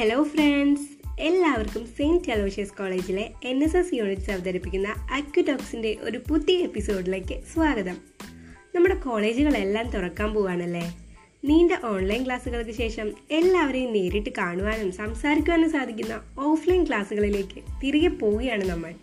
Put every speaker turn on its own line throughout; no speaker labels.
Hello friends എല്ലാവർക്കും Saint Aloysius കോളേജിലെ N S S units അവതരിപ്പിക്കുന്ന അക്യുടോക്സിന്റെ ഒരു പുതിയ എപ്പിസോഡിലേക്ക് സ്വാഗതം. നമ്മുടെ കോളേജുകളെല്ലാം തുറക്കാൻ പോവാണല്ലേ? നീണ്ട ഓൺലൈൻ ക്ലാസ്സുകൾക്ക് ശേഷം എല്ലാവരെയും നേരിട്ട് കാണുവാനും സംസാരിക്കുവാനും സാധിക്കുന്ന ഓഫ്ലൈൻ ക്ലാസ്സുകളിലേക്ക് തിരികെ പോവുകയാണ് നമ്മൾ.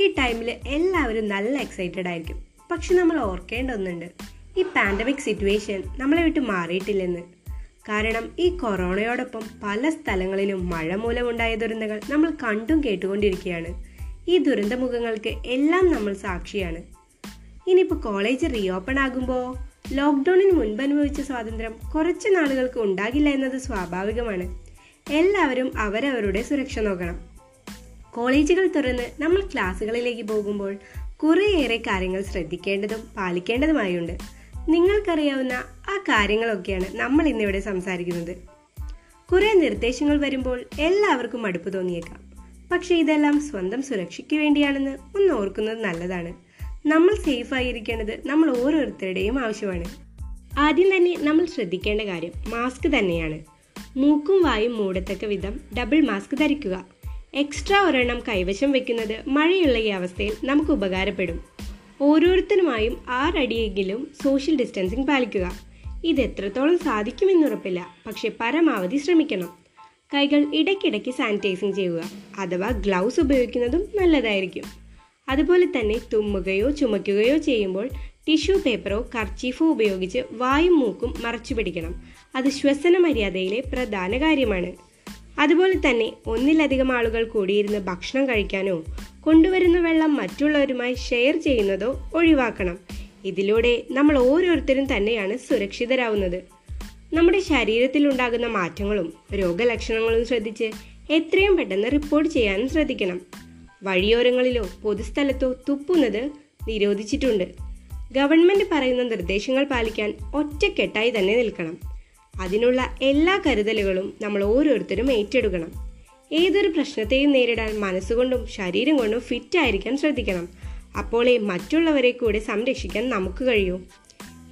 ഈ ടൈമിൽ എല്ലാവരും നല്ല എക്സൈറ്റഡ് ആയിരിക്കും. പക്ഷെ നമ്മൾ ഓർക്കേണ്ട ഒന്നുണ്ട് ഈ പാൻഡമിക് സിറ്റുവേഷൻ നമ്മളെ വിട്ട് മാറിയിട്ടില്ലെന്ന്. കാരണം ഈ കൊറോണയോടൊപ്പം പല സ്ഥലങ്ങളിലും മഴ മൂലമുണ്ടായ ദുരന്തങ്ങൾ നമ്മൾ കണ്ടും കേട്ടുകൊണ്ടിരിക്കുകയാണ്. ഈ ദുരന്തമുഖങ്ങൾക്ക് എല്ലാം നമ്മൾ സാക്ഷിയാണ്. ഇനിയിപ്പോൾ കോളേജ് റീഓപ്പൺ ആകുമ്പോൾ ലോക്ക്ഡൗണിന് മുൻപ് അനുഭവിച്ച സ്വാതന്ത്ര്യം കുറച്ച് നാളുകൾക്ക് ഉണ്ടാകില്ല എന്നത് സ്വാഭാവികമാണ്. എല്ലാവരും അവരവരുടെ സുരക്ഷ നോക്കണം. കോളേജുകൾ തുറന്ന് നമ്മൾ ക്ലാസ്സുകളിലേക്ക് പോകുമ്പോൾ കുറേയേറെ കാര്യങ്ങൾ ശ്രദ്ധിക്കേണ്ടതും പാലിക്കേണ്ടതുമായുണ്ട്. നിങ്ങൾക്കറിയാവുന്ന ആ കാര്യങ്ങളൊക്കെയാണ് നമ്മൾ ഇന്നിവിടെ സംസാരിക്കുന്നത്. കുറെ നിർദ്ദേശങ്ങൾ വരുമ്പോൾ എല്ലാവർക്കും മടുപ്പ് തോന്നിയേക്കാം. പക്ഷേ ഇതെല്ലാം സ്വന്തം സുരക്ഷയ്ക്ക് വേണ്ടിയാണെന്ന് ഒന്ന് ഓർക്കുന്നത് നല്ലതാണ്. നമ്മൾ സേഫ് ആയിരിക്കേണ്ടത് നമ്മൾ ഓരോരുത്തരുടെയും ആവശ്യമാണ്. ആദ്യം തന്നെ നമ്മൾ ശ്രദ്ധിക്കേണ്ട കാര്യം മാസ്ക് തന്നെയാണ്. മൂക്കും വായും മൂടത്തക്ക വിധം ഡബിൾ മാസ്ക് ധരിക്കുക. എക്സ്ട്രാ ഒരെണ്ണം കൈവശം വെക്കുന്നത് മഴയുള്ള ഈ അവസ്ഥയിൽ നമുക്ക് ഉപകാരപ്പെടും. ഓരോരുത്തരുമായും ആറടിയെങ്കിലും സോഷ്യൽ ഡിസ്റ്റൻസിങ് പാലിക്കുക. ഇത് എത്രത്തോളം സാധിക്കുമെന്നുറപ്പില്ല പക്ഷെ പരമാവധി ശ്രമിക്കണം. കൈകൾ ഇടയ്ക്കിടയ്ക്ക് സാനിറ്റൈസിങ് ചെയ്യുക അഥവാ ഗ്ലൗസ് ഉപയോഗിക്കുന്നതും നല്ലതായിരിക്കും. അതുപോലെ തന്നെ തുമ്മുകയോ ചുമയ്ക്കുകയോ ചെയ്യുമ്പോൾ ടിഷ്യൂ പേപ്പറോ കർച്ചീഫോ ഉപയോഗിച്ച് വായും മൂക്കും മറച്ചു പിടിക്കണം. അത് ശ്വസന മര്യാദയിലെ പ്രധാന കാര്യമാണ്. അതുപോലെ തന്നെ ഒന്നിലധികം ആളുകൾ കൂടിയിരുന്ന് ഭക്ഷണം കഴിക്കാനോ കൊണ്ടുവരുന്ന വെള്ളം മറ്റുള്ളവരുമായി ഷെയർ ചെയ്യുന്നതോ ഒഴിവാക്കണം. ഇതിലൂടെ നമ്മൾ ഓരോരുത്തരും തന്നെയാണ് സുരക്ഷിതരാവുന്നത്. നമ്മുടെ ശരീരത്തിൽ ഉണ്ടാകുന്ന മാറ്റങ്ങളും രോഗലക്ഷണങ്ങളും ശ്രദ്ധിച്ച് എത്രയും പെട്ടെന്ന് റിപ്പോർട്ട് ചെയ്യാനും ശ്രദ്ധിക്കണം. വഴിയോരങ്ങളിലോ പൊതുസ്ഥലത്തോ തുപ്പുന്നത് നിരോധിച്ചിട്ടുണ്ട്. ഗവൺമെന്റ് പറയുന്ന നിർദ്ദേശങ്ങൾ പാലിക്കാൻ ഒറ്റക്കെട്ടായി തന്നെ നിൽക്കണം. അതിനുള്ള എല്ലാ കരുതലുകളും നമ്മൾ ഓരോരുത്തരും ഏറ്റെടുക്കണം. ഏതൊരു പ്രശ്നത്തെയും നേരിടാൻ മനസ്സുകൊണ്ടും ശരീരം കൊണ്ടും ഫിറ്റ് ആയിരിക്കാൻ ശ്രദ്ധിക്കണം. അപ്പോളേ മറ്റുള്ളവരെ കൂടെ സംരക്ഷിക്കാൻ നമുക്ക് കഴിയൂ.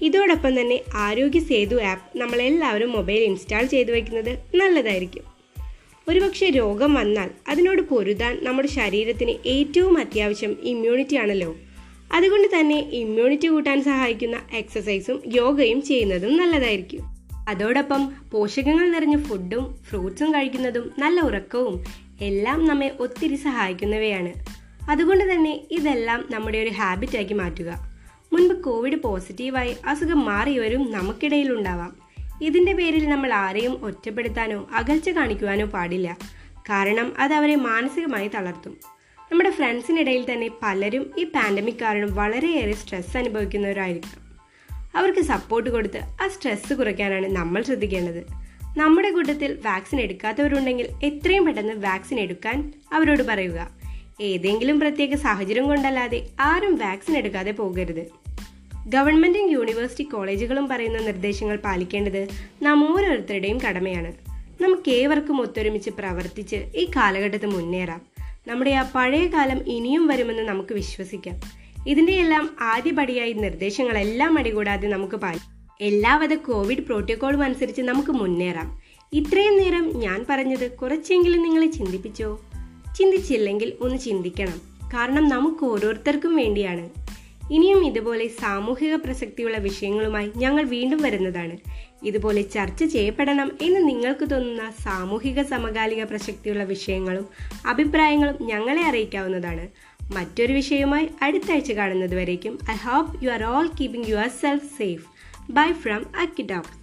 ഇതോടൊപ്പം തന്നെ ആരോഗ്യ സേതു ആപ്പ് നമ്മളെല്ലാവരും മൊബൈൽ ഇൻസ്റ്റാൾ ചെയ്തു വയ്ക്കുന്നത് നല്ലതായിരിക്കും. ഒരുപക്ഷെ രോഗം വന്നാൽ അതിനോട് പൊരുതാൻ നമ്മുടെ ശരീരത്തിന് ഏറ്റവും അത്യാവശ്യം ഇമ്മ്യൂണിറ്റി ആണല്ലോ. അതുകൊണ്ട് തന്നെ ഇമ്മ്യൂണിറ്റി കൂട്ടാൻ സഹായിക്കുന്ന എക്സസൈസും യോഗയും ചെയ്യുന്നതും നല്ലതായിരിക്കും. അതോടൊപ്പം പോഷകങ്ങൾ നിറഞ്ഞ ഫുഡും ഫ്രൂട്ട്സും കഴിക്കുന്നതും നല്ല ഉറക്കവും എല്ലാം നമ്മെ ഒത്തിരി സഹായിക്കുന്നവയാണ്. അതുകൊണ്ട് തന്നെ ഇതെല്ലാം നമ്മുടെ ഒരു ഹാബിറ്റാക്കി മാറ്റുക. മുൻപ് കോവിഡ് പോസിറ്റീവായി അസുഖം മാറിയവരും നമുക്കിടയിൽ ഉണ്ടാവാം. ഇതിന്റെ പേരിൽ നമ്മൾ ആരെയും ഒറ്റപ്പെടുത്താനോ അകൽച്ച കാണിക്കുവാനോ പാടില്ല. കാരണം അത് അവരെ മാനസികമായി തളർത്തും. നമ്മുടെ ഫ്രണ്ട്സിനിടയിൽ തന്നെ പലരും ഈ പാൻഡമിക് കാരണം വളരെയേറെ സ്ട്രെസ് അനുഭവിക്കുന്നവരായിരിക്കാം. അവർക്ക് സപ്പോർട്ട് കൊടുത്ത് ആ സ്ട്രെസ് കുറയ്ക്കാനാണ് നമ്മൾ ശ്രദ്ധിക്കേണ്ടത്. നമ്മുടെ കൂട്ടത്തിൽ വാക്സിൻ എടുക്കാത്തവരുണ്ടെങ്കിൽ എത്രയും പെട്ടെന്ന് വാക്സിൻ എടുക്കാൻ അവരോട് പറയുക. ഏതെങ്കിലും പ്രത്യേക സാഹചര്യം കൊണ്ടല്ലാതെ ആരും വാക്സിൻ എടുക്കാതെ പോകരുത്. ഗവൺമെന്റും യൂണിവേഴ്സിറ്റി കോളേജുകളും പറയുന്ന നിർദ്ദേശങ്ങൾ പാലിക്കേണ്ടത് നാം ഓരോരുത്തരുടെയും കടമയാണ്. നമുക്ക് ഏവർക്കും ഒത്തൊരുമിച്ച് പ്രവർത്തിച്ച് ഈ കാലഘട്ടത്തിൽ മുന്നേറാം. നമ്മുടെ ആ പഴയ കാലം ഇനിയും വരുമെന്ന് നമുക്ക് വിശ്വസിക്കാം. ഇതിന്റെയെല്ലാം ആദ്യപടിയായി നിർദ്ദേശങ്ങളെല്ലാം അടികൂടാതെ നമുക്ക് പാലിക്കും എല്ലാവിധ കോവിഡ് പ്രോട്ടോക്കോളും അനുസരിച്ച് നമുക്ക് മുന്നേറാം. ഇത്രയും നേരം ഞാൻ പറഞ്ഞത് കുറച്ചെങ്കിലും നിങ്ങൾ ചിന്തിപ്പിച്ചോ? ചിന്തിച്ചില്ലെങ്കിൽ ഒന്ന് ചിന്തിക്കണം. കാരണം നമുക്ക് ഓരോരുത്തർക്കും വേണ്ടിയാണ്. ഇനിയും ഇതുപോലെ സാമൂഹിക പ്രസക്തിയുള്ള വിഷയങ്ങളുമായി ഞങ്ങൾ വീണ്ടും വരുന്നതാണ്. ഇതുപോലെ ചർച്ച ചെയ്യപ്പെടണം എന്ന് നിങ്ങൾക്ക് തോന്നുന്ന സാമൂഹിക സമകാലിക പ്രസക്തിയുള്ള വിഷയങ്ങളും അഭിപ്രായങ്ങളും ഞങ്ങളെ അറിയിക്കാവുന്നതാണ്. മറ്റൊരു വിഷയവുമായി അടുത്ത ആഴ്ച കാണുന്നത് വരേക്കും I hope you are all keeping yourself safe bye from അക്കിറ്റോക്സ്